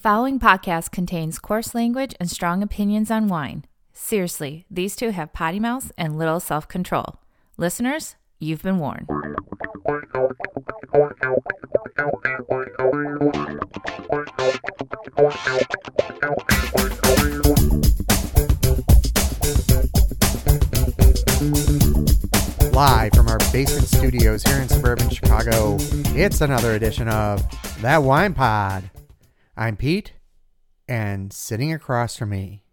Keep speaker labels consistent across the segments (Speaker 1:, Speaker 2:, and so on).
Speaker 1: following podcast contains coarse language and strong opinions on wine. Seriously, these two have potty mouths and little self control. Listeners, you've been warned.
Speaker 2: Live from our basement studios here in suburban Chicago, it's another edition of That Wine Pod. I'm Pete, and sitting across from me,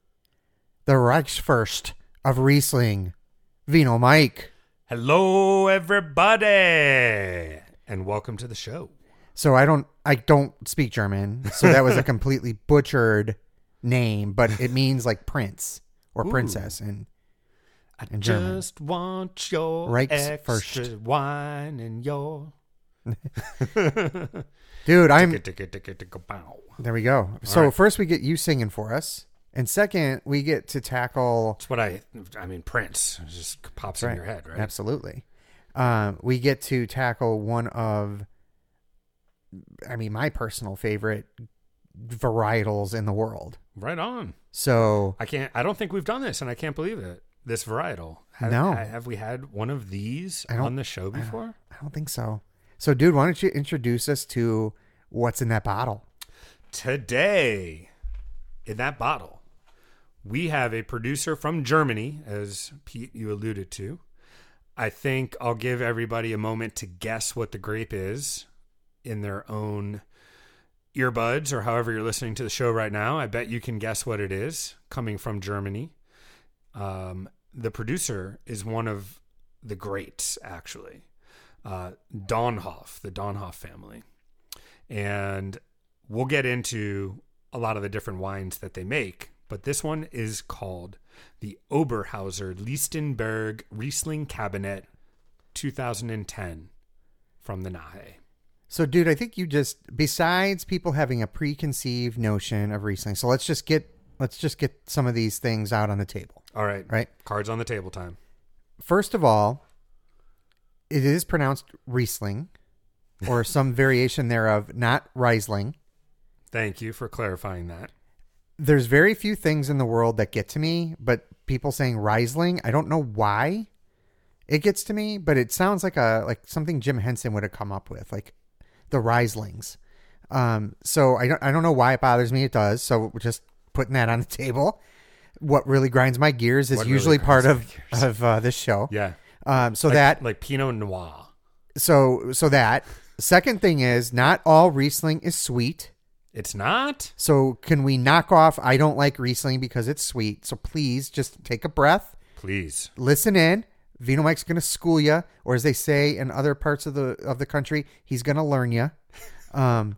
Speaker 2: the Reichsfürst of Riesling, Vino Mike.
Speaker 3: Hello, everybody, and welcome to the show.
Speaker 2: So I don't I don't speak German, so that was a completely butchered name, but it means like prince or
Speaker 3: Ooh.
Speaker 2: princess and
Speaker 3: I
Speaker 2: In German.
Speaker 3: just want your
Speaker 2: Reichsfürst.
Speaker 3: extra wine and your.
Speaker 2: dude, I'm there we go. So
Speaker 3: right.
Speaker 2: first we get you singing for us, and second we get to tackle
Speaker 3: That's what I. I mean, Prince it just pops in your head, right?
Speaker 2: Absolutely. Um, we get to tackle one of, I mean, my personal favorite varietals in the world.
Speaker 3: Right on.
Speaker 2: So
Speaker 3: I can't. I don't think we've done this, and I can't believe it. This varietal. Have,
Speaker 2: No.
Speaker 3: Have we had one of these on the show before?
Speaker 2: I don't think so. So, dude, why don't you introduce us to what's in that bottle?
Speaker 3: Today, in that bottle, we have a producer from Germany, as Pete you alluded to. I think I'll give everybody a moment to guess what the grape is in their own earbuds or however you're listening to the show right now. I bet you can guess what it is coming from Germany. Um, the producer is one of the greats, actually. Uh, Dönnhoff, the Dönnhoff family. And we'll get into a lot of the different wines that they make, but this one is called the Oberhauser Leistenberg Riesling Kabinett 2010 from the Nahe.
Speaker 2: So, dude, I think you just besides people having a preconceived notion of Riesling. So let's just get let's just get some of these things out on the table,
Speaker 3: All right,
Speaker 2: right?
Speaker 3: cards on the table time.
Speaker 2: First of all, it is pronounced Riesling or some variation thereof, not Riesling.
Speaker 3: Thank you for clarifying that.
Speaker 2: There's very few things in the world that get to me, but people saying Riesling, I don't know why it gets to me, but it sounds like a like something Jim Henson would have come up with, like the Rieslings. Um, so I don't I don't know why it bothers me. It does. So just putting that on the table. What really grinds my gears is
Speaker 3: What really
Speaker 2: usually part of of uh, this show.
Speaker 3: Yeah.
Speaker 2: Um, so
Speaker 3: like,
Speaker 2: that
Speaker 3: like Pinot Noir.
Speaker 2: so so that second thing is not all Riesling is sweet.
Speaker 3: It's not?
Speaker 2: So can we knock off I don't like Riesling because it's sweet. So please just take a breath,
Speaker 3: Please.
Speaker 2: listen in. Vino Mike's going to school you, or as they say in other parts of the of the country, he's going to learn you um,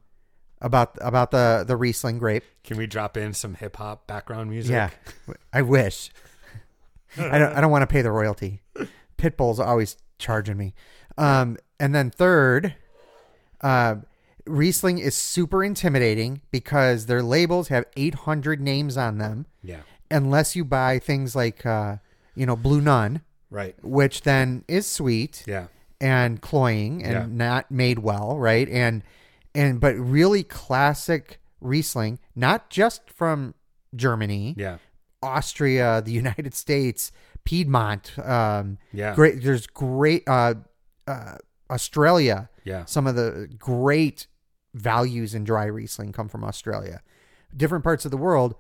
Speaker 2: about about the the Riesling grape.
Speaker 3: Can we drop in some hip hop background music?
Speaker 2: Yeah, I wish. I don't. I don't want to pay the royalty. Pitbull's always charging me. Um, and then third, uh, Riesling is super intimidating because their labels have 800 names on them.
Speaker 3: Yeah.
Speaker 2: Unless you buy things like, uh, you know, Blue Nun,
Speaker 3: Right.
Speaker 2: which then is sweet
Speaker 3: Yeah.
Speaker 2: and cloying and
Speaker 3: Yeah.
Speaker 2: not made well, right? And and but really classic Riesling, not just from Germany,
Speaker 3: Yeah.
Speaker 2: Austria, the United States, Piedmont. Um,
Speaker 3: Yeah.
Speaker 2: Great. There's great uh, uh, Australia.
Speaker 3: Yeah.
Speaker 2: Some of the great values in dry Riesling come from Australia. Different parts of the world.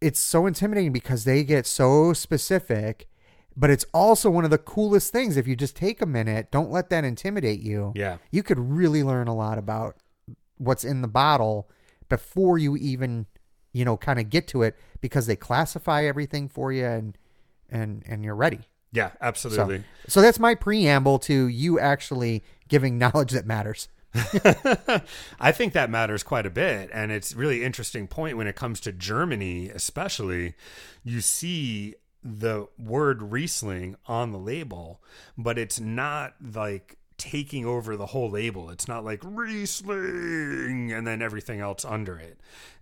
Speaker 2: It's so intimidating because they get so specific, but it's also one of the coolest things. If you just take a minute, don't let that intimidate you.
Speaker 3: Yeah.
Speaker 2: You could really learn a lot about what's in the bottle before you even, you know, kind of get to it because they classify everything for you and and and you're ready.
Speaker 3: Yeah.
Speaker 2: So,
Speaker 3: Absolutely.
Speaker 2: so that's my preamble to you actually giving knowledge that matters.
Speaker 3: I think that matters quite a bit. And it's really interesting point when it comes to Germany, especially. You see the word Riesling on the label, but it's not like taking over the whole label. It's not like Riesling and then everything else under it.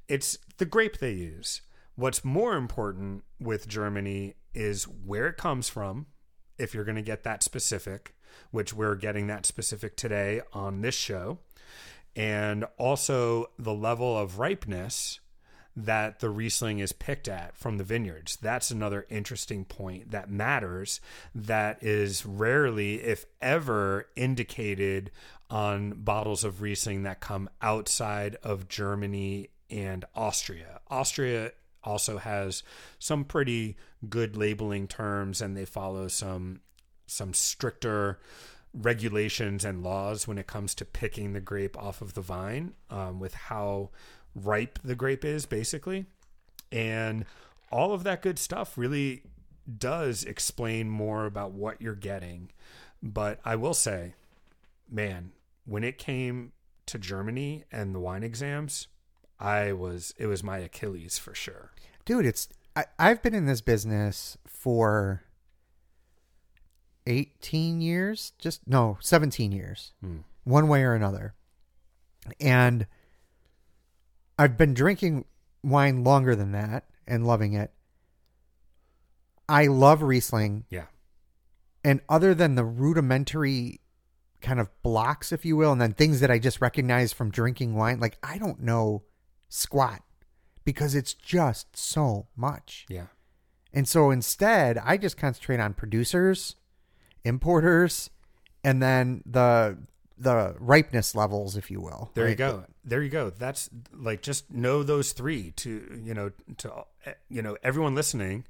Speaker 3: It's the grape they use. What's more important with Germany is where it comes from, if you're going to get that specific, which we're getting that specific today on this show and also the level of ripeness that the Riesling is picked at from the vineyards. That's another interesting point that matters, that is rarely, if ever, indicated on bottles of Riesling that come outside of Germany and Austria. Austria also has some pretty good labeling terms and they follow some some stricter regulations and laws when it comes to picking the grape off of the vine um, with how ripe the grape is, basically. And all of that good stuff really does explain more about what you're getting. But I will say, man, when it came to Germany and the wine exams, I was it was my Achilles for sure.
Speaker 2: Dude, it's I, I've been in this business for 18 years, just no, 17 years. Hmm. One way or another. And I've been drinking wine longer than that and loving it. I love Riesling.
Speaker 3: Yeah.
Speaker 2: And other than the rudimentary kind of blocks, if you will, and then things that I just recognize from drinking wine, like I don't know squat because it's just so much.
Speaker 3: Yeah.
Speaker 2: And so instead, I just concentrate on producers, importers, and then the the ripeness levels, if you will.
Speaker 3: There you go. There you go. That's like just know those three to you know to eh, you know everyone listening.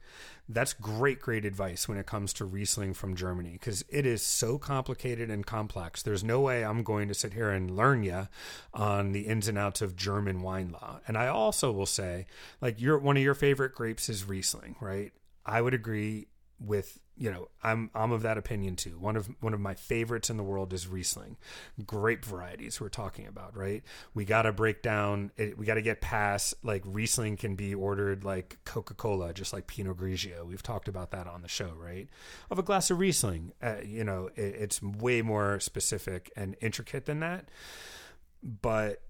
Speaker 3: That's great, great advice when it comes to Riesling from Germany because it is so complicated and complex. There's no way I'm going to sit here and learn you on the ins and outs of German wine law. And I also will say, like, your one of your favorite grapes is Riesling, right? I would agree with you know I'm I'm of that opinion too. One of one of my favorites in the world is Riesling. Grape varieties we're talking about, right? We got to break down. It, we got to get past like Riesling can be ordered like Coca Cola, just like Pinot Grigio. We've talked about that on the show, right? Of a glass of Riesling, uh, you know, it, it's way more specific and intricate than that, but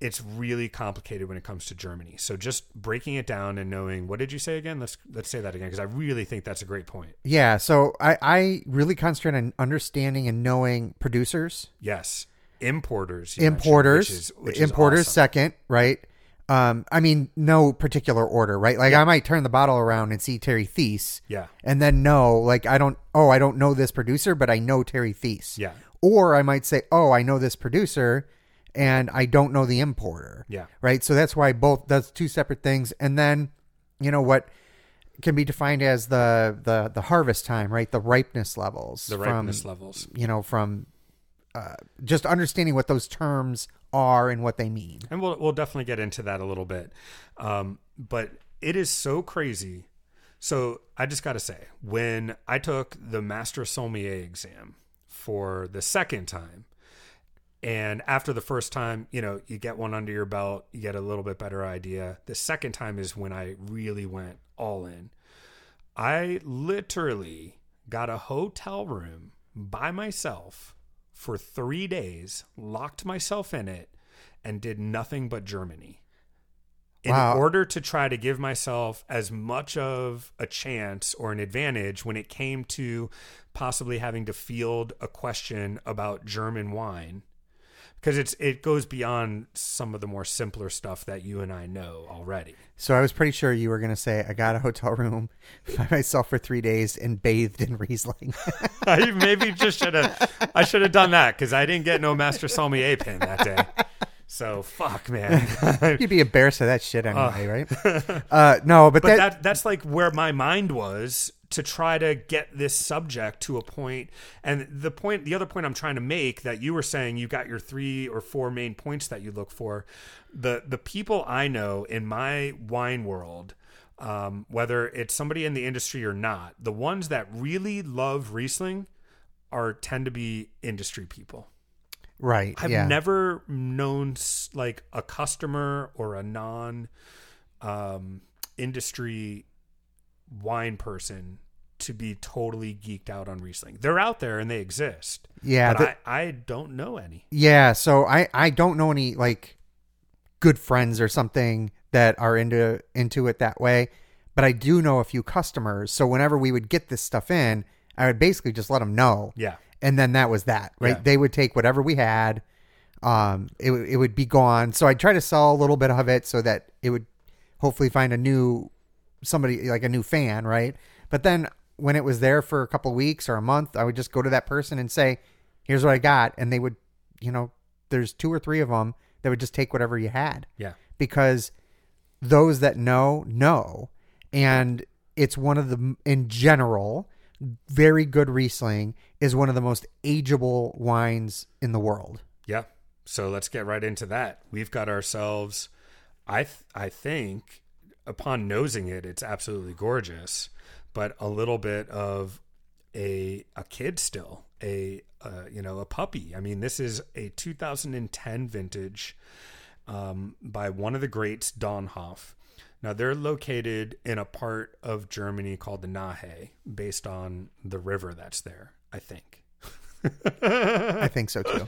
Speaker 3: it's really complicated when it comes to Germany. So just breaking it down and knowing what did you say again? Let's let's say that again because I really think that's a great point.
Speaker 2: Yeah. So I, I really concentrate on understanding and knowing producers,
Speaker 3: Yes, importers,
Speaker 2: importers,
Speaker 3: which is, which
Speaker 2: importers
Speaker 3: awesome.
Speaker 2: second, right? Um, I mean, no particular order, right? Like I might turn the bottle around and see Terry Theise,
Speaker 3: Yeah,
Speaker 2: and then know, like I don't, oh, I don't know this producer, but I know Terry Theise.
Speaker 3: yeah,
Speaker 2: Or I might say, oh, I know this producer, and I don't know the importer.
Speaker 3: yeah,
Speaker 2: right? So that's why both that's two separate things. And then, you know what can be defined as the the the harvest time, right? The ripeness levels.
Speaker 3: the
Speaker 2: from,
Speaker 3: ripeness levels.
Speaker 2: You know, from uh, just understanding what those terms are and what they mean.
Speaker 3: and we'll we'll definitely get into that a little bit. Um, but it is so crazy. So I just got to say, when I took the master sommelier exam for the second time, and after the first time, you know, you get one under your belt, you get a little bit better idea. The second time is when I really went all in. I literally got a hotel room by myself for three days, locked myself in it, and did nothing but Germany. In
Speaker 2: Wow.
Speaker 3: order to try to give myself as much of a chance or an advantage when it came to possibly having to field a question about German wine. Because it's it goes beyond some of the more simpler stuff that you and I know already.
Speaker 2: So I was pretty sure you were going to say I got a hotel room by myself for three days and bathed in Riesling.
Speaker 3: I maybe just should have I should have done that because I didn't get no master sommelier pin that day. So fuck, man.
Speaker 2: You'd be embarrassed of that shit anyway, right? Uh, no, but,
Speaker 3: but
Speaker 2: that,
Speaker 3: that, that's like where my mind was to try to get this subject to a point and the point the other point i'm trying to make that you were saying you got your three or four main points that you look for the the people i know in my wine world um, whether it's somebody in the industry or not the ones that really love riesling are tend to be industry people
Speaker 2: right?
Speaker 3: I've
Speaker 2: yeah.
Speaker 3: never known like a customer or a non um, industry wine person to be totally geeked out on Riesling. They're out there and they exist.
Speaker 2: Yeah,
Speaker 3: but
Speaker 2: the-
Speaker 3: I, I don't know any.
Speaker 2: Yeah, so I I don't know any like good friends or something that are into into it that way, but I do know a few customers. So whenever we would get this stuff in, I would basically just let them know,
Speaker 3: Yeah,
Speaker 2: and then that was that, right?
Speaker 3: Yeah.
Speaker 2: They would take whatever we had, um, it it would be gone. So I'd try to sell a little bit of it so that it would hopefully find a new somebody like a new fan, right? But then when it was there for a couple weeks or a month, I would just go to that person and say, "Here's what I got," and they would, you know, there's two or three of them that would just take whatever you had
Speaker 3: Yeah.
Speaker 2: because those that know know and it's one of the in general very good riesling is one of the most ageable wines in the world
Speaker 3: Yeah. So let's get right into that. We've got ourselves I th- I think upon nosing it it's absolutely gorgeous, but a little bit of a a kid still, a you know, a puppy. I mean, this is a 2010 vintage um, by one of the greats, Dönnhoff. Now they're located in a part of Germany called the Nahe, based on the river that's there. I think.
Speaker 2: i think so too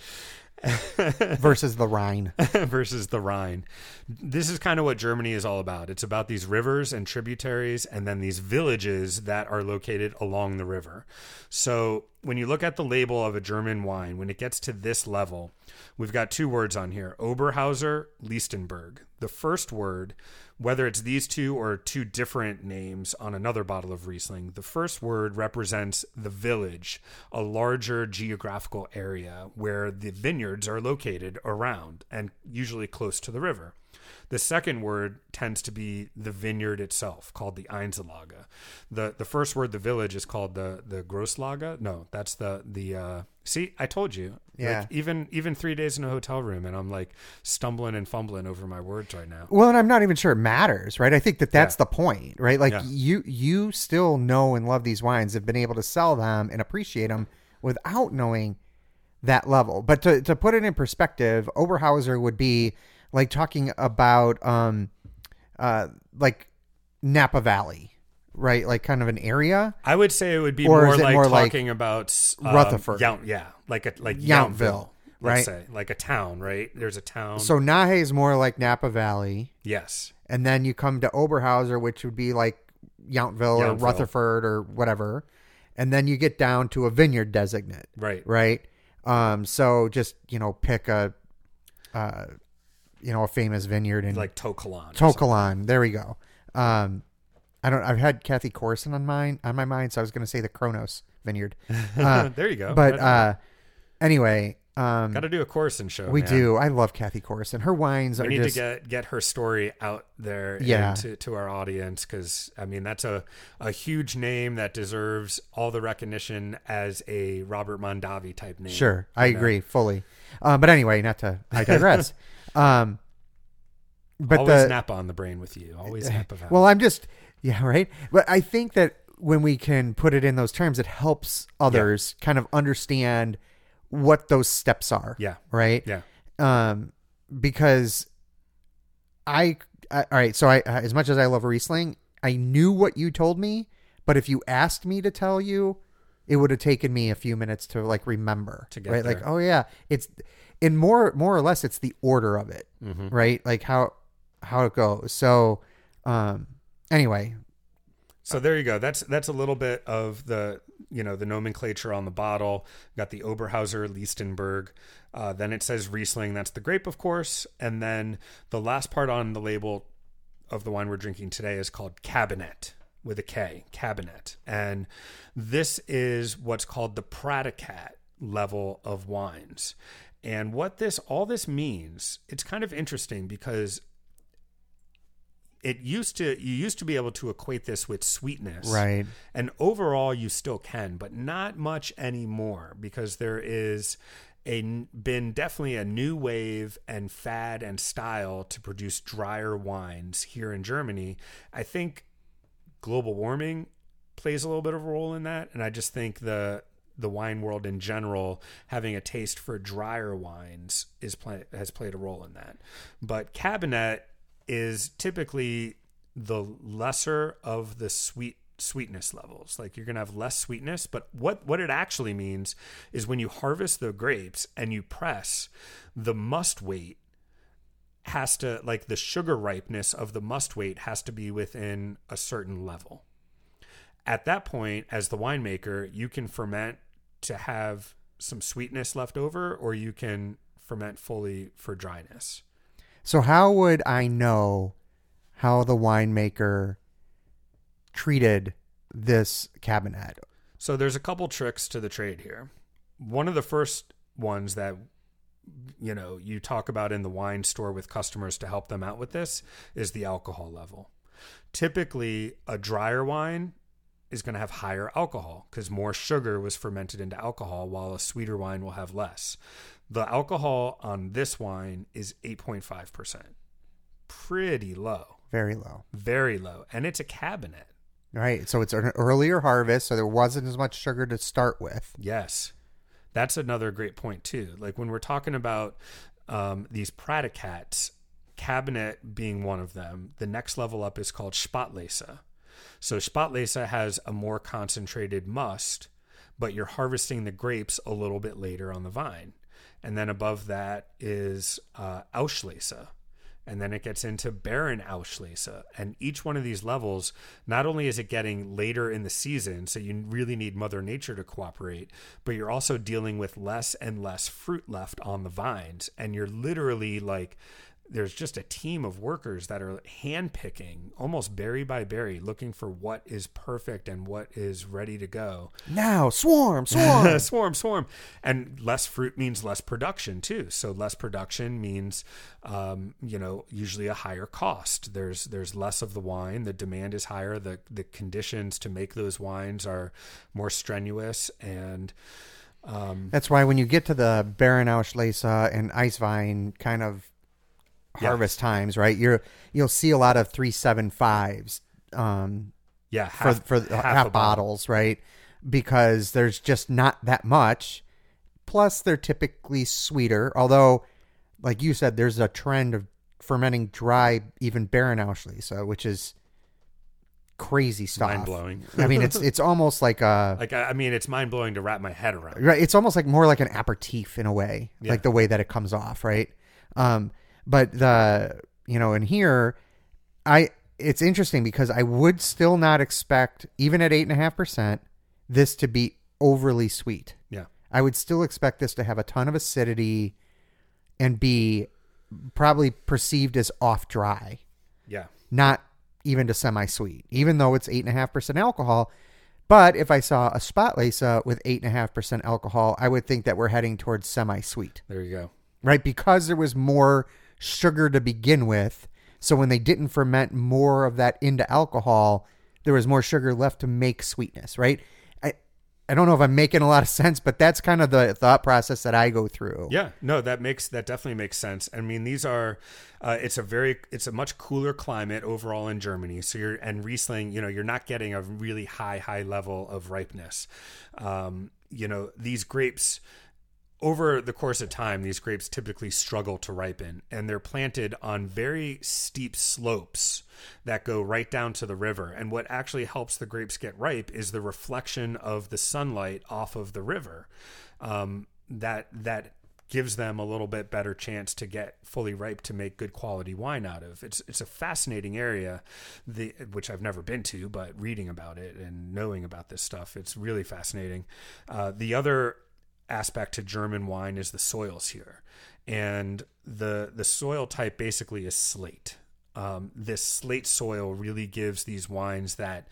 Speaker 2: versus the rhine
Speaker 3: versus the Rhine. This is kind of what Germany is all about. It's about these rivers and tributaries and then these villages that are located along the river. So when you look at the label of a German wine, when it gets to this level, we've got two words on here Oberhauser, Leistenberg. The first word, whether it's these two or two different names on another bottle of Riesling, the first word represents the village, a larger geographical area where the vineyards are located around and usually close to the river. The second word tends to be the vineyard itself, called the Einzellage. The the first word, the village, is called the the Grosslage. No, that's the the. Uh, see, I told you.
Speaker 2: Yeah.
Speaker 3: Like, even even three days in a hotel room, and I'm like stumbling and fumbling over my words right now.
Speaker 2: well and i'm not even sure it matters right i think that that's
Speaker 3: Yeah.
Speaker 2: the point right like
Speaker 3: Yeah.
Speaker 2: you you still know and love these wines have been able to sell them and appreciate them without knowing that level but to, to put it in perspective oberhauser would be like talking about um uh like napa valley right like kind of an area
Speaker 3: I would say it would be
Speaker 2: Or
Speaker 3: more like
Speaker 2: more like
Speaker 3: talking about um,
Speaker 2: Rutherford?
Speaker 3: Yount- yeah, like a like
Speaker 2: Yountville,
Speaker 3: Yountville,
Speaker 2: right?
Speaker 3: let's say, like a town, right? There's a town.
Speaker 2: so nahe is more like napa valley
Speaker 3: yes,
Speaker 2: and then you come to oberhauser which would be like yountville, or rutherford or whatever and then you get down to a vineyard designate
Speaker 3: right.
Speaker 2: right? Um, so just you know, pick a, uh, you know, a famous vineyard in
Speaker 3: Like something.
Speaker 2: To Kalon. There we go. Um, I don't. I've had Cathy Corison on mine on my mind, so I was going to say the Kronos Vineyard. Uh,
Speaker 3: there you go.
Speaker 2: but uh, anyway, um,
Speaker 3: Got to do a Corson show.
Speaker 2: we
Speaker 3: man.
Speaker 2: do. I love Cathy Corison. Her wines are
Speaker 3: We
Speaker 2: are
Speaker 3: need
Speaker 2: just
Speaker 3: to get get her story out there
Speaker 2: Yeah.
Speaker 3: to, to our audience because I mean that's a, a huge name that deserves all the recognition as a Robert Mondavi type name.
Speaker 2: sure. I
Speaker 3: know?
Speaker 2: agree fully. Um, but anyway, not to. I digress. um, but
Speaker 3: Always
Speaker 2: the
Speaker 3: Napa on the brain with you. Always Napa. Valley.
Speaker 2: Well, I'm just yeah, right. But I think that when we can put it in those terms, it helps others kind of understand what those steps are.
Speaker 3: yeah,
Speaker 2: Right.
Speaker 3: yeah,
Speaker 2: Um, because I, I all right. So I, as much as I love Riesling, I knew what you told me, but if you asked me to tell you, it would have taken me a few minutes to like remember.
Speaker 3: To get
Speaker 2: right. Like, oh yeah, it's in more more or less it's the order of it
Speaker 3: Mhm.
Speaker 2: right? Like how how it goes. So, um, anyway,
Speaker 3: So there you go. That's that's a little bit of the you know the nomenclature on the bottle. Got the Oberhauser Leistenberg. Uh, then it says Riesling. That's the grape, of course. And then the last part on the label of the wine we're drinking today is called Kabinett with a K, Kabinett. And this is what's called the Prädikat level of wines. And what this all this means, it's kind of interesting because it used to you used to be able to equate this with sweetness.
Speaker 2: Right?
Speaker 3: and overall you still can but not much anymore because there is a been definitely a new wave and fad and style to produce drier wines here in Germany. I think global warming plays a little bit of a role in that. And i just think the the wine world in general having a taste for drier wines is play, has played a role in that. But Kabinett is typically the lesser of the sweet sweetness levels. Like you're going to have less sweetness but what what it actually means is when you harvest the grapes and you press the must weight has to like the sugar ripeness of the must weight has to be within a certain level. At that point as the winemaker you can ferment to have some sweetness left over or you can ferment fully for dryness.
Speaker 2: So how would I know how the winemaker treated this Kabinett?
Speaker 3: So there's a couple tricks to the trade here. One of the first ones that you know you talk about in the wine store with customers to help them out with this is the alcohol level. Typically, a drier wine is going to have higher alcohol because more sugar was fermented into alcohol, while a sweeter wine will have less. The alcohol on this wine is 8.5%. Pretty low.
Speaker 2: Very low.
Speaker 3: Very low. And it's a Kabinett.
Speaker 2: Right. So it's an earlier harvest, so there wasn't as much sugar to start with.
Speaker 3: Yes. That's another great point, too. Like when we're talking about um, these Prädikats, Kabinett being one of them, the next level up is called Spätlese. So Spätlese has a more concentrated must, but you're harvesting the grapes a little bit later on the vine. And then above that is uh, Auslese. And then it gets into Beerenauslese. And each one of these levels, not only is it getting later in the season, so you really need Mother Nature to cooperate, but you're also dealing with less and less fruit left on the vines. And you're literally like there's just a team of workers that are handpicking almost berry by berry, looking for what is perfect and what is ready to go.
Speaker 2: Now, swarm, swarm.
Speaker 3: swarm, swarm. And less fruit means less production too. So less production means, um, you know, usually a higher cost. There's there's less of the wine. The demand is higher. The the conditions to make those wines are more strenuous and. Um,
Speaker 2: That's why when you get to the Beerenauslese and Eiswein kind of Harvest times, right? You're you'll see a lot of three seven fives um,
Speaker 3: yeah,
Speaker 2: for
Speaker 3: half,
Speaker 2: for the
Speaker 3: half
Speaker 2: half,
Speaker 3: a bottle.
Speaker 2: bottles, right? Because there's just not that much. Plus, they're typically sweeter. Although, like you said, there's a trend of fermenting dry, even Beerenauslese, which is crazy stuff.
Speaker 3: Mind blowing.
Speaker 2: I mean, it's it's almost like a
Speaker 3: Like I, I mean, it's mind blowing to wrap my head around.
Speaker 2: right. It's almost like more like an aperitif in a way,
Speaker 3: Yeah.
Speaker 2: like the way that it comes off, right? Um, but the you know, in here, I it's interesting because I would still not expect, even at eight and a half percent, this to be overly sweet.
Speaker 3: Yeah.
Speaker 2: I would still expect this to have a ton of acidity and be probably perceived as off dry,
Speaker 3: Yeah.
Speaker 2: not even to semi sweet, even though it's eight and a half percent alcohol. But if I saw a Spätlese with eight and a half percent alcohol, I would think that we're heading towards semi sweet,
Speaker 3: There you go.
Speaker 2: right? Because there was more sugar to begin with. So when they didn't ferment more of that into alcohol, there was more sugar left to make sweetness, right? I, I don't know if I'm making a lot of sense, but that's kind of the thought process that I go through.
Speaker 3: Yeah, no, that makes that definitely makes sense. I mean, these are uh, it's a very it's a much cooler climate overall in Germany. So you're and Riesling, you know, you're not getting a really high high level of ripeness. Um, you know, these grapes over the course of time, these grapes typically struggle to ripen, and they're planted on very steep slopes that go right down to the river. And what actually helps the grapes get ripe is the reflection of the sunlight off of the river. Um, that that gives them a little bit better chance to get fully ripe to make good quality wine out of. It's it's a fascinating area, the which I've never been to, but reading about it and knowing about this stuff, it's really fascinating. Uh, the other aspect to German wine is the soils here, and the the soil type basically is slate. Um, this slate soil really gives these wines that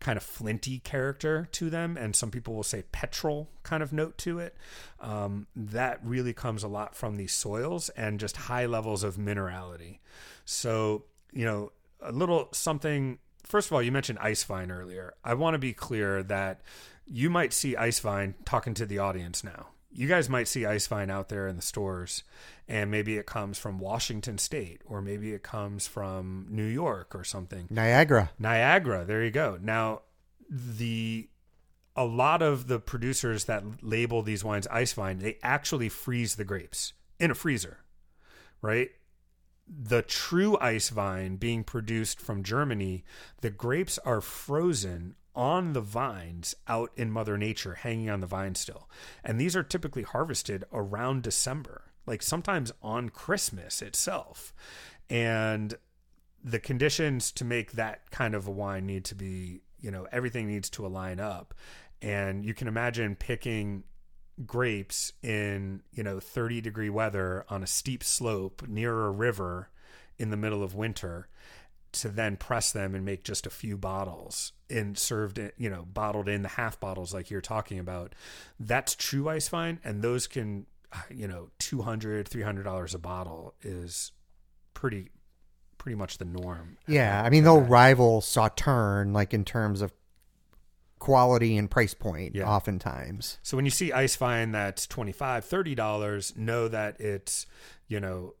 Speaker 3: kind of flinty character to them, and some people will say petrol kind of note to it. Um, that really comes a lot from these soils and just high levels of minerality. So, you know, a little something. First of all, you mentioned Eiswein earlier. I want to be clear that you might see Eiswein talking to the audience now. You guys might see Eiswein out there in the stores, and maybe it comes from Washington State, or maybe it comes from New York or something.
Speaker 2: Niagara.
Speaker 3: Niagara. There you go. Now, the a lot of the producers that label these wines Eiswein, they actually freeze the grapes in a freezer, right? The true Eiswein being produced from Germany, the grapes are frozen on the vines out in Mother Nature, hanging on the vine still. And these are typically harvested around December, like sometimes on Christmas itself. And the conditions to make that kind of a wine need to be, you know, everything needs to align up. And you can imagine picking grapes in you know 30 degree weather on a steep slope near a river in the middle of winter to then press them and make just a few bottles and served it you know bottled in the half bottles like you're talking about that's true Eiswein and those can you know 200 300 dollars a bottle is pretty pretty much the norm
Speaker 2: Yeah, I mean they'll rival Sauternes like in terms of quality and price point
Speaker 3: Yeah.
Speaker 2: oftentimes.
Speaker 3: So when you see Eiswein that's 25 30 dollars, know that it's, you know,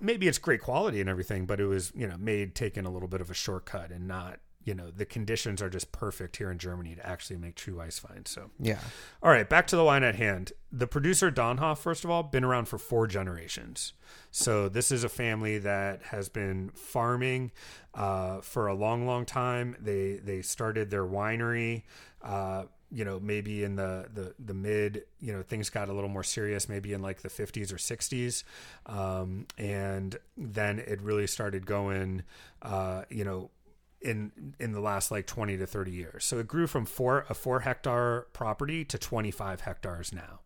Speaker 3: maybe it's great quality and everything, but it was, you know, made taking a little bit of a shortcut and not, you know, the conditions are just perfect here in Germany to actually make true Eiswein. So
Speaker 2: Yeah.
Speaker 3: all right, back to the wine at hand. The producer Dönnhoff, first of all, been around for four generations. So this is a family that has been farming uh, for a long, long time. They they started their winery. Uh, you know, maybe in the, the the mid, you know, things got a little more serious, maybe in like the 50s or 60s, um, and then it really started going, uh, you know, in in the last like 20 to 30 years. So it grew from 4 a 4 hectare property to 25 hectares now.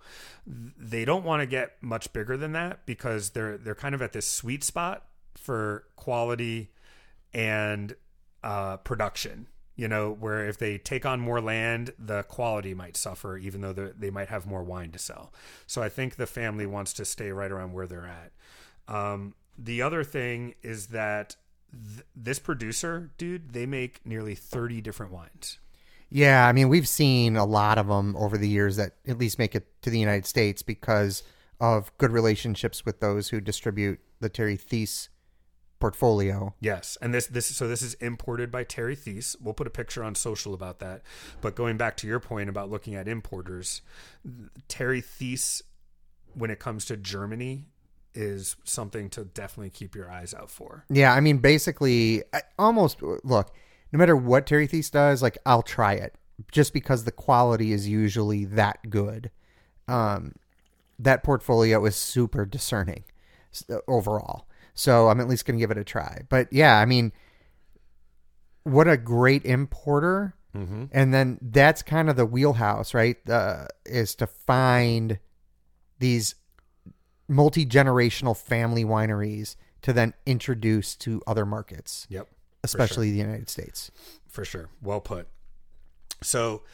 Speaker 3: They don't want to get much bigger than that because they're they're kind of at this sweet spot for quality and uh, production. You know, where if they take on more land, the quality might suffer, even though they're- might have more wine to sell. So I think the family wants to stay right around where they're at. Um, the other thing is that th- this producer, dude, they make nearly 30 different wines.
Speaker 2: Yeah, I mean we've seen a lot of them over the years that at least make it to the United States because of good relationships with those who distribute the Terry Theise portfolio.
Speaker 3: Yes, and this this so this is imported by Terry Theise. We'll put a picture on social about that. But going back to your point about looking at importers, Terry Theise, when it comes to Germany, is something to definitely keep your eyes out for.
Speaker 2: Yeah, I mean, basically, I almost look. No matter what Terry Theise does, like I'll try it just because the quality is usually that good. Um, that portfolio is super discerning overall, so I'm at least going to give it a try. But yeah, I mean, what a great importer,
Speaker 3: Mm-hmm.
Speaker 2: and then that's kind of the wheelhouse, right? Uh, is to find these multi generational family wineries to then introduce to other markets,
Speaker 3: Yep.
Speaker 2: especially the United States.
Speaker 3: for sure. Well put. So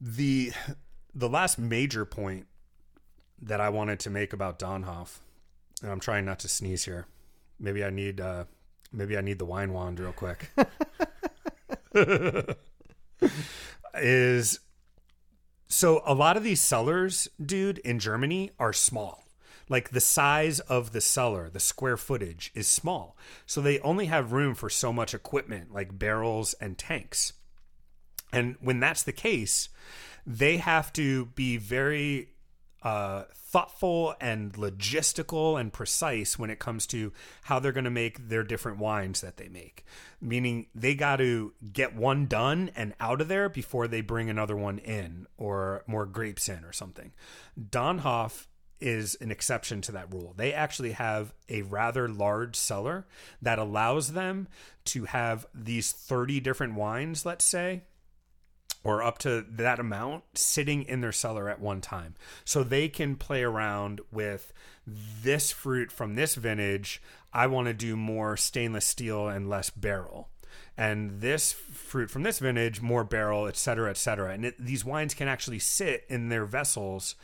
Speaker 3: the the last major point that I wanted to make about Dönnhoff, and I'm trying not to sneeze here. Maybe I need uh maybe I need the wine wand real quick. is so a lot of these cellars, dude, in Germany are small. Like the size of the cellar, the square footage is small. So they only have room for so much equipment like barrels and tanks. And when that's the case, they have to be very uh, thoughtful and logistical and precise when it comes to how they're going to make their different wines that they make. Meaning they got to get one done and out of there before they bring another one in or more grapes in or something. Dönnhoff is an exception to that rule. They actually have a rather large cellar that allows them to have these 30 different wines, let's say, or up to that amount sitting in their cellar at one time. So they can play around with this fruit from this vintage. I want to do more stainless steel and less barrel. And this fruit from this vintage, more barrel, et cetera, et cetera. And it, these wines can actually sit in their vessels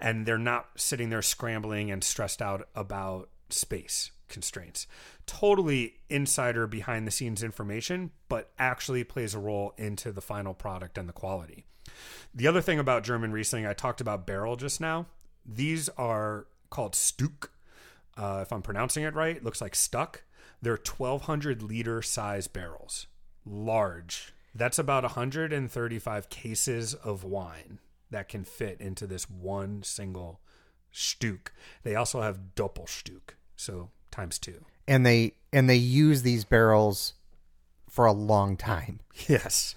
Speaker 3: and they're not sitting there scrambling and stressed out about space constraints. Totally insider behind the scenes information, but actually plays a role into the final product and the quality. The other thing about German Riesling, I talked about barrel just now. These are called Stuck. Uh, if I'm pronouncing it right, it looks like stuck. They're 1,200 liter size barrels, large. That's about 135 cases of wine that can fit into this one single Stück. They also have Doppelstück, so times two.
Speaker 2: And they and they use these barrels for a long time.
Speaker 3: Yes.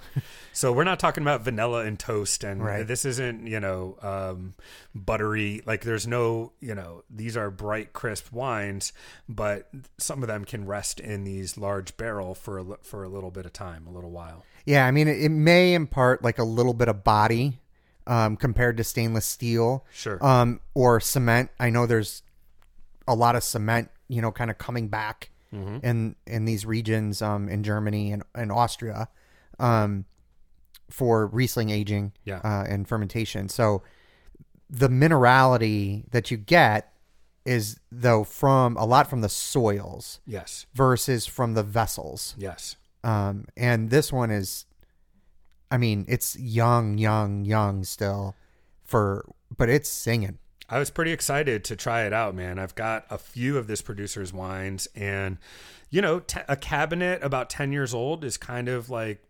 Speaker 3: So we're not talking about vanilla and toast and
Speaker 2: Right.
Speaker 3: this isn't, you know, um, buttery. Like there's no, you know, these are bright, crisp wines, but some of them can rest in these large barrel for a, for a little bit of time, a little while.
Speaker 2: Yeah, I mean, it, it may impart like a little bit of body um, compared to stainless steel.
Speaker 3: Sure.
Speaker 2: Um, or cement. I know there's a lot of cement, you know, kind of coming back
Speaker 3: Mm-hmm.
Speaker 2: in in these regions, um, in Germany and, and Austria, um, for Riesling aging,
Speaker 3: Yeah.
Speaker 2: uh, and fermentation. So the minerality that you get is though from a lot from the soils
Speaker 3: yes.
Speaker 2: versus from the vessels.
Speaker 3: Yes.
Speaker 2: Um, and this one is, I mean, it's young, young, young still, for but it's singing.
Speaker 3: I was pretty excited to try it out, man. I've got a few of this producer's wines, and you know, t- a Kabinett about ten years old is kind of like,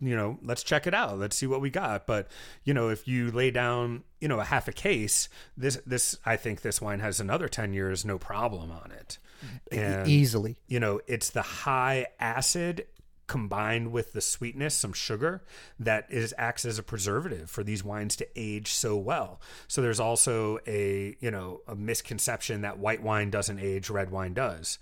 Speaker 3: you know, let's check it out, let's see what we got. But you know, if you lay down, you know, a half a case, this this I think this wine has another ten years, no problem on it. And
Speaker 2: Easily.
Speaker 3: you know, it's the high acid combined with the sweetness, some sugar that is acts as a preservative for these wines to age so well. So there's also a, you know, a misconception that white wine doesn't age, red wine does.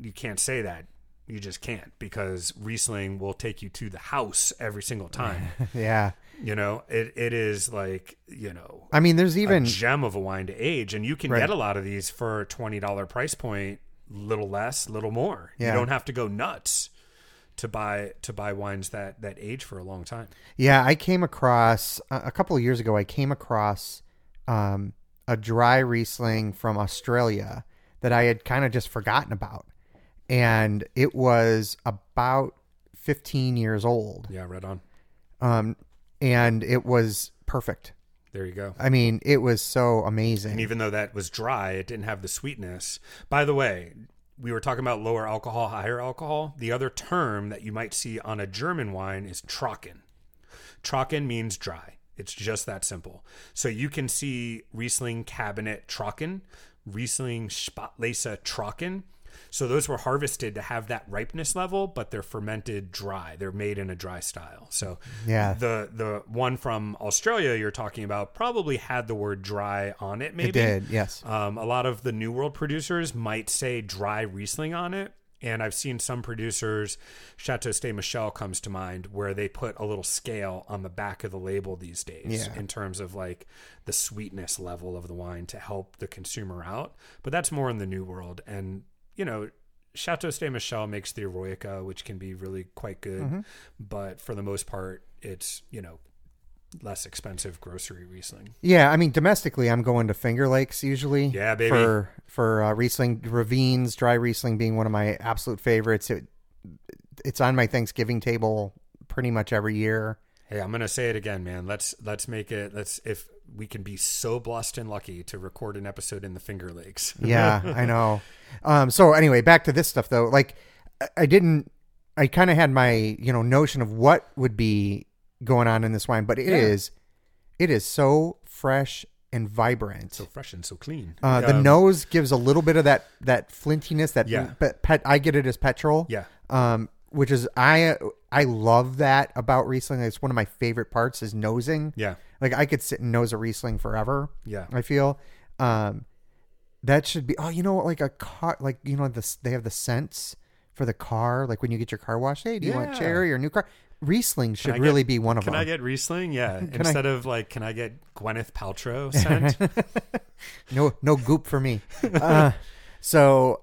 Speaker 3: You can't say that. You just can't because Riesling will take you to the house every single time.
Speaker 2: Yeah.
Speaker 3: you know, it, it is like, you know,
Speaker 2: I mean, there's
Speaker 3: a
Speaker 2: even
Speaker 3: gem of a wine to age, and you can
Speaker 2: Right.
Speaker 3: get a lot of these for a twenty dollar price point, little less, little more.
Speaker 2: Yeah.
Speaker 3: You don't have to go nuts to buy to buy wines that that age for a long time.
Speaker 2: Yeah, I came across a couple of years ago. I came across um, a dry Riesling from Australia that I had kind of just forgotten about, and it was about 15 years old,
Speaker 3: Yeah, right on.
Speaker 2: um, and it was perfect.
Speaker 3: There you go.
Speaker 2: I mean, it was so amazing.
Speaker 3: And even though that was dry, it didn't have the sweetness. By the way, we were talking about lower alcohol, higher alcohol. The other term that you might see on a German wine is Trocken. Trocken means dry. It's just that simple. So you can see Riesling Kabinett Trocken, Riesling Spatlese Trocken. So those were harvested to have that ripeness level, but they're fermented dry. They're made in a dry style. So
Speaker 2: Yeah.
Speaker 3: the the one from Australia you're talking about probably had the word dry on it. Maybe
Speaker 2: it did, yes.
Speaker 3: um, a lot of the New World producers might say dry Riesling on it. And I've seen some producers, Chateau Ste Michelle comes to mind, where they put a little scale on the back of the label these days
Speaker 2: Yeah.
Speaker 3: in terms of like the sweetness level of the wine to help the consumer out. But that's more in the New World. And, you know, Chateau Ste Michelle makes the Eroica, which can be really quite good.
Speaker 2: Mm-hmm.
Speaker 3: But for the most part, it's, you know, less expensive grocery Riesling.
Speaker 2: Yeah, I mean, domestically, I'm going to Finger Lakes usually.
Speaker 3: Yeah, baby.
Speaker 2: For for uh, Riesling, Ravines dry Riesling being one of my absolute favorites. It it's on my Thanksgiving table pretty much every year.
Speaker 3: Hey, I'm gonna say it again, man. Let's let's make it. Let's if we can be so blessed and lucky to record an episode in the Finger Lakes.
Speaker 2: Yeah, I know. Um, so anyway, back to this stuff though. Like, I- didn't. I kind of had my you know notion of what would be going on in this wine, but it is, it is so fresh and vibrant.
Speaker 3: so fresh and so clean.
Speaker 2: Uh, the
Speaker 3: Um,
Speaker 2: nose gives a little bit of that that flintiness. That
Speaker 3: Yeah.
Speaker 2: but pet. I get it as petrol.
Speaker 3: Yeah.
Speaker 2: Um, which is I I love that about Riesling. It's one of my favorite parts is nosing.
Speaker 3: Yeah.
Speaker 2: Like I could sit and nose a Riesling forever.
Speaker 3: Yeah.
Speaker 2: I feel. Um, that should be. Oh, you know what? Like a car. Like you know the they have the scents for the car. Like when you get your car washed. Hey, do you want cherry or new car? Riesling should
Speaker 3: I get-
Speaker 2: really be one of
Speaker 3: Can
Speaker 2: them.
Speaker 3: Can I get Riesling? Yeah.
Speaker 2: I-
Speaker 3: Instead of like, can I get Gwyneth Paltrow scent?
Speaker 2: no no goop for me uh, so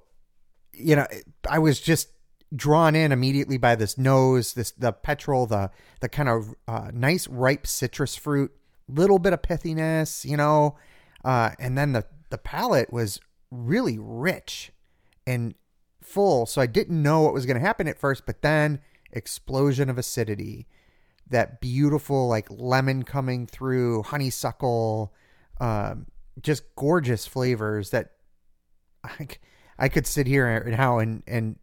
Speaker 2: you know i was just drawn in immediately by this nose this the petrol the the kind of uh, nice ripe citrus fruit little bit of pithiness you know uh, and then the the palate was really rich and full so i didn't know what was going to happen at first but then explosion of acidity that beautiful like lemon coming through honeysuckle um, just gorgeous flavors that I, I could sit here now and, and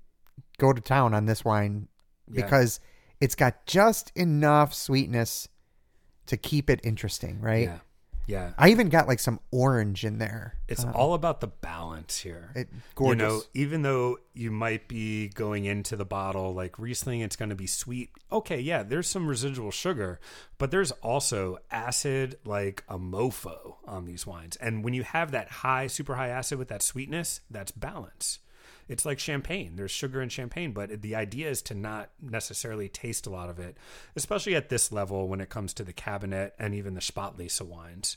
Speaker 2: go to town on this wine
Speaker 3: Yeah.
Speaker 2: because it's got just enough sweetness to keep it interesting, right?
Speaker 3: yeah. Yeah.
Speaker 2: I even got like some orange in there.
Speaker 3: It's um, all about the balance here.
Speaker 2: It gorgeous.
Speaker 3: You know, even though you might be going into the bottle like Riesling, it's going to be sweet. Okay, yeah, there's some residual sugar, but there's also acid like a mofo on these wines. And when you have that high, super high acid with that sweetness, that's balance. It's like champagne. There's sugar in champagne, but the idea is to not necessarily taste a lot of it, especially at this level when it comes to the Kabinett and even the Spätlese wines.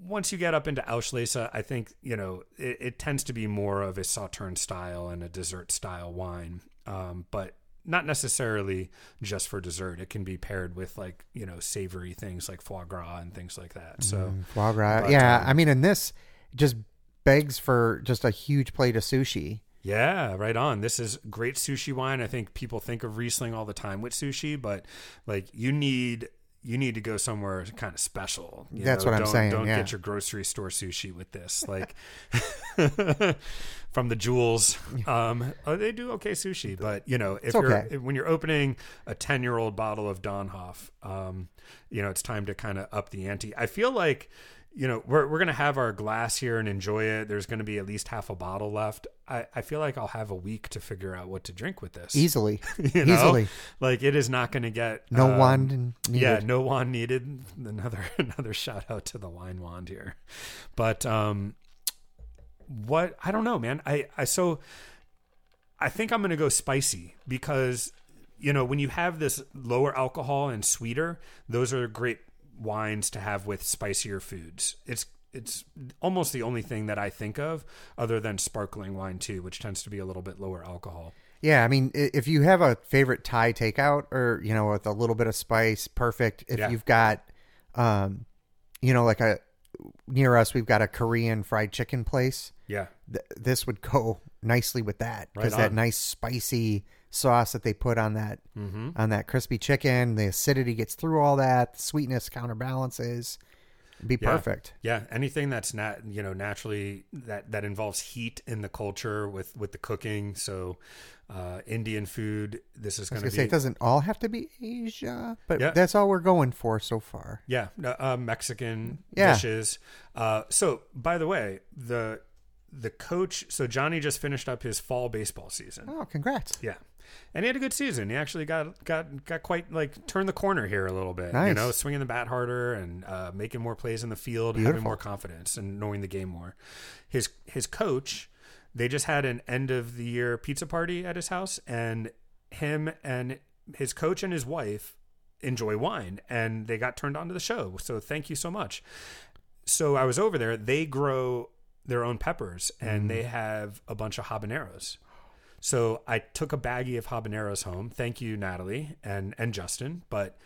Speaker 3: Once you get up into Auslese, I think you know it, it tends to be more of a sauterne style and a dessert style wine, um, but not necessarily just for dessert. It can be paired with like you know savory things like foie gras and things like that. So
Speaker 2: Foie gras.
Speaker 3: But,
Speaker 2: yeah,
Speaker 3: um,
Speaker 2: I mean, and this just begs for just a huge plate of sushi.
Speaker 3: Yeah, right on. This is great sushi wine. I think people think of Riesling all the time with sushi, but like you need you need to go somewhere kind of special. you
Speaker 2: That's
Speaker 3: know?
Speaker 2: what I'm
Speaker 3: Don't-
Speaker 2: saying,
Speaker 3: Don't
Speaker 2: yeah.
Speaker 3: get your grocery store sushi with this. Like from the jewels, um, oh, they do okay sushi, but you know if
Speaker 2: It's
Speaker 3: you're
Speaker 2: okay.
Speaker 3: when you're opening a ten year old bottle of Dönnhoff, um, you know it's time to kind of up the ante. I feel like you know we're we're gonna have our glass here and enjoy it. There's gonna be at least half a bottle left. I, I feel like I'll have a week to figure out what to drink with this.
Speaker 2: Easily.
Speaker 3: You know?
Speaker 2: Easily.
Speaker 3: like it is not gonna get
Speaker 2: No
Speaker 3: um,
Speaker 2: wand needed.
Speaker 3: yeah, no wand needed. Another another shout out to the wine wand here. But um what I don't know, man. I I so I think I'm going to go spicy because you know, when you have this lower alcohol and sweeter, those are great wines to have with spicier foods. It's it's almost the only thing that I think of other than sparkling wine too, which tends to be a little bit lower alcohol.
Speaker 2: Yeah, I mean, if you have a favorite Thai takeout or, you know, with a little bit of spice, perfect. If
Speaker 3: Yeah.
Speaker 2: you've got, um, you know, like a, near us, we've got a Korean fried chicken place.
Speaker 3: Yeah.
Speaker 2: Th- this would go nicely with that because
Speaker 3: Right
Speaker 2: that nice spicy sauce that they put on that
Speaker 3: Mm-hmm.
Speaker 2: on that crispy chicken, the acidity gets through all that, the sweetness counterbalances. It'd be
Speaker 3: Yeah.
Speaker 2: perfect.
Speaker 3: Yeah, anything that's not you know naturally that that involves heat in the culture with with the cooking. So uh, Indian food. This is going to be
Speaker 2: say it doesn't all have to be Asia, but
Speaker 3: Yeah.
Speaker 2: that's all we're going for so far.
Speaker 3: yeah no, uh, Mexican
Speaker 2: Yeah.
Speaker 3: dishes. Uh, so by the way, the the coach. So Johnny just finished up his fall baseball season.
Speaker 2: Oh, congrats!
Speaker 3: Yeah. And he had a good season. He actually got got got quite like turned the corner here a little bit. You know, swinging the bat harder and uh, making more plays in the field, having more confidence and knowing the game more. His his coach, they just had an end of the year pizza party at his house, and him and his coach and his wife enjoy wine, and they got turned on to the show. So thank you so much. So I was over there. They grow their own peppers, and they have a bunch of habaneros. So I took a baggie of habaneros home. Thank you, Natalie and and Justin. But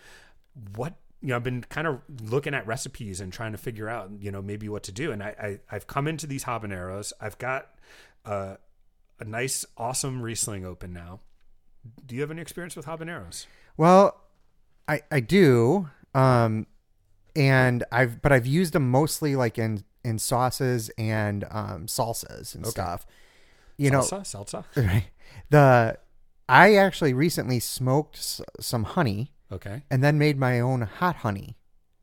Speaker 3: what you know, I've been kind of looking at recipes and trying to figure out, you know, maybe what to do. And I, I I've come into these habaneros. I've got uh, a nice, awesome Riesling open now. Do you have any experience with habaneros?
Speaker 2: Well, I I do, um, and I've but I've used them mostly like in in sauces and um, salsas and stuff. You know,
Speaker 3: salsa, salsa.
Speaker 2: Right. The I actually recently smoked s- some honey
Speaker 3: Okay,
Speaker 2: and then made my own hot honey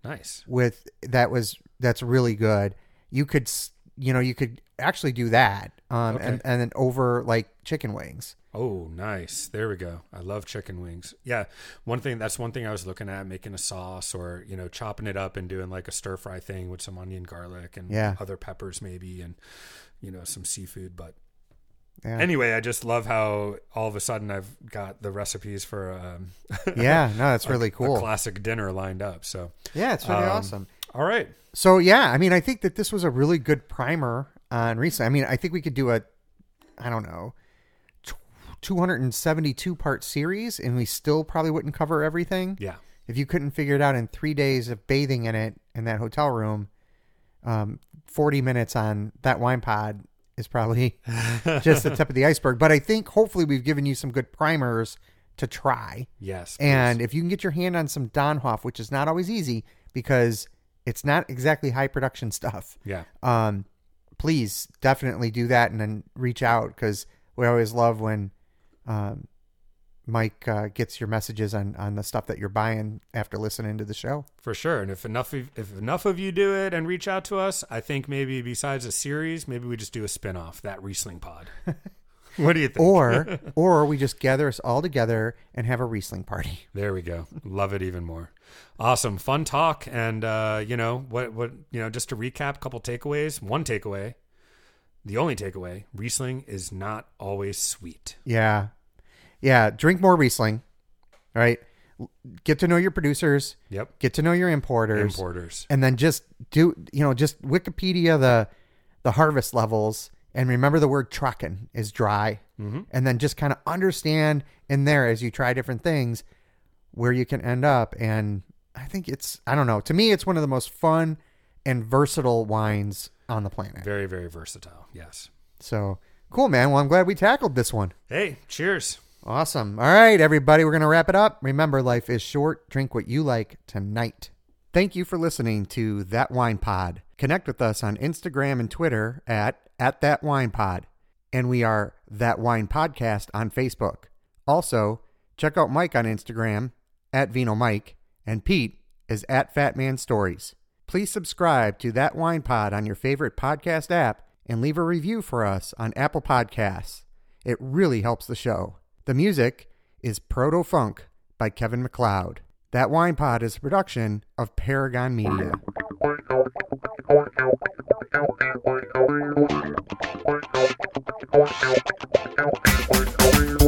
Speaker 3: nice.
Speaker 2: with that was that's really good. You could you know you could actually do that um
Speaker 3: Okay.
Speaker 2: and and then over like chicken wings.
Speaker 3: Oh, nice. There we go. I love chicken wings. Yeah. One thing that's one thing I was looking at making a sauce or, you know, chopping it up and doing like a stir fry thing with some onion, garlic and
Speaker 2: Yeah.
Speaker 3: other peppers maybe and you know, some seafood, but
Speaker 2: Yeah.
Speaker 3: anyway, I just love how all of a sudden I've got the recipes for um
Speaker 2: yeah, no, that's really
Speaker 3: a
Speaker 2: cool.
Speaker 3: classic dinner lined up. So,
Speaker 2: Yeah, it's really
Speaker 3: Um,
Speaker 2: awesome.
Speaker 3: all right.
Speaker 2: So yeah, I mean, I think that this was a really good primer on Riesling. I mean, I think we could do a, I don't know, two hundred and seventy-two part series, and we still probably wouldn't cover everything.
Speaker 3: Yeah.
Speaker 2: If you couldn't figure it out in three days of bathing in it in that hotel room, um, forty minutes on that wine pod is probably just the tip of the iceberg. But I think hopefully we've given you some good primers to try.
Speaker 3: Yes.
Speaker 2: And if you can get your hand on some Dönnhoff, which is not always easy because it's not exactly high production stuff,
Speaker 3: yeah.
Speaker 2: um, please definitely do that and then reach out because we always love when um, Mike uh, gets your messages on, on the stuff that you're buying after listening to the show.
Speaker 3: For sure. And if enough of, if enough of you do it and reach out to us, I think maybe besides a series, maybe we just do a spin-off, that Riesling pod. what do you think?
Speaker 2: Or or we just gather us all together and have a Riesling party.
Speaker 3: There we go. Love it even more. Awesome. Fun talk. And uh, you know, what what you know, just to recap, a couple takeaways. One takeaway. the only takeaway Riesling is not always sweet.
Speaker 2: Yeah. Yeah. Drink more Riesling. right? Get to know your producers.
Speaker 3: Yep.
Speaker 2: Get to know your importers.
Speaker 3: Importers.
Speaker 2: And then just do, you know, just Wikipedia the the harvest levels and remember the word trocken is dry.
Speaker 3: Mm-hmm.
Speaker 2: And then just kind of understand in there as you try different things where you can end up. And I think it's, I don't know, to me, it's one of the most fun and versatile wines on the planet.
Speaker 3: Very, very versatile. Yes.
Speaker 2: So cool, man. Well, I'm glad we tackled this one.
Speaker 3: Hey, cheers.
Speaker 2: Awesome. All right, everybody, we're going to wrap it up. Remember, life is short. Drink what you like tonight. Thank you for listening to That Wine Pod. Connect with us on Instagram and Twitter at, at That Wine Pod. And we are That Wine Podcast on Facebook. Also, check out Mike on Instagram at Vino Mike, and Pete is at Fat Man Stories. Please subscribe to That Wine Pod on your favorite podcast app and leave a review for us on Apple Podcasts. It really helps the show. The music is Proto Funk by Kevin MacLeod. That Wine Pod is a production of Paragon Media.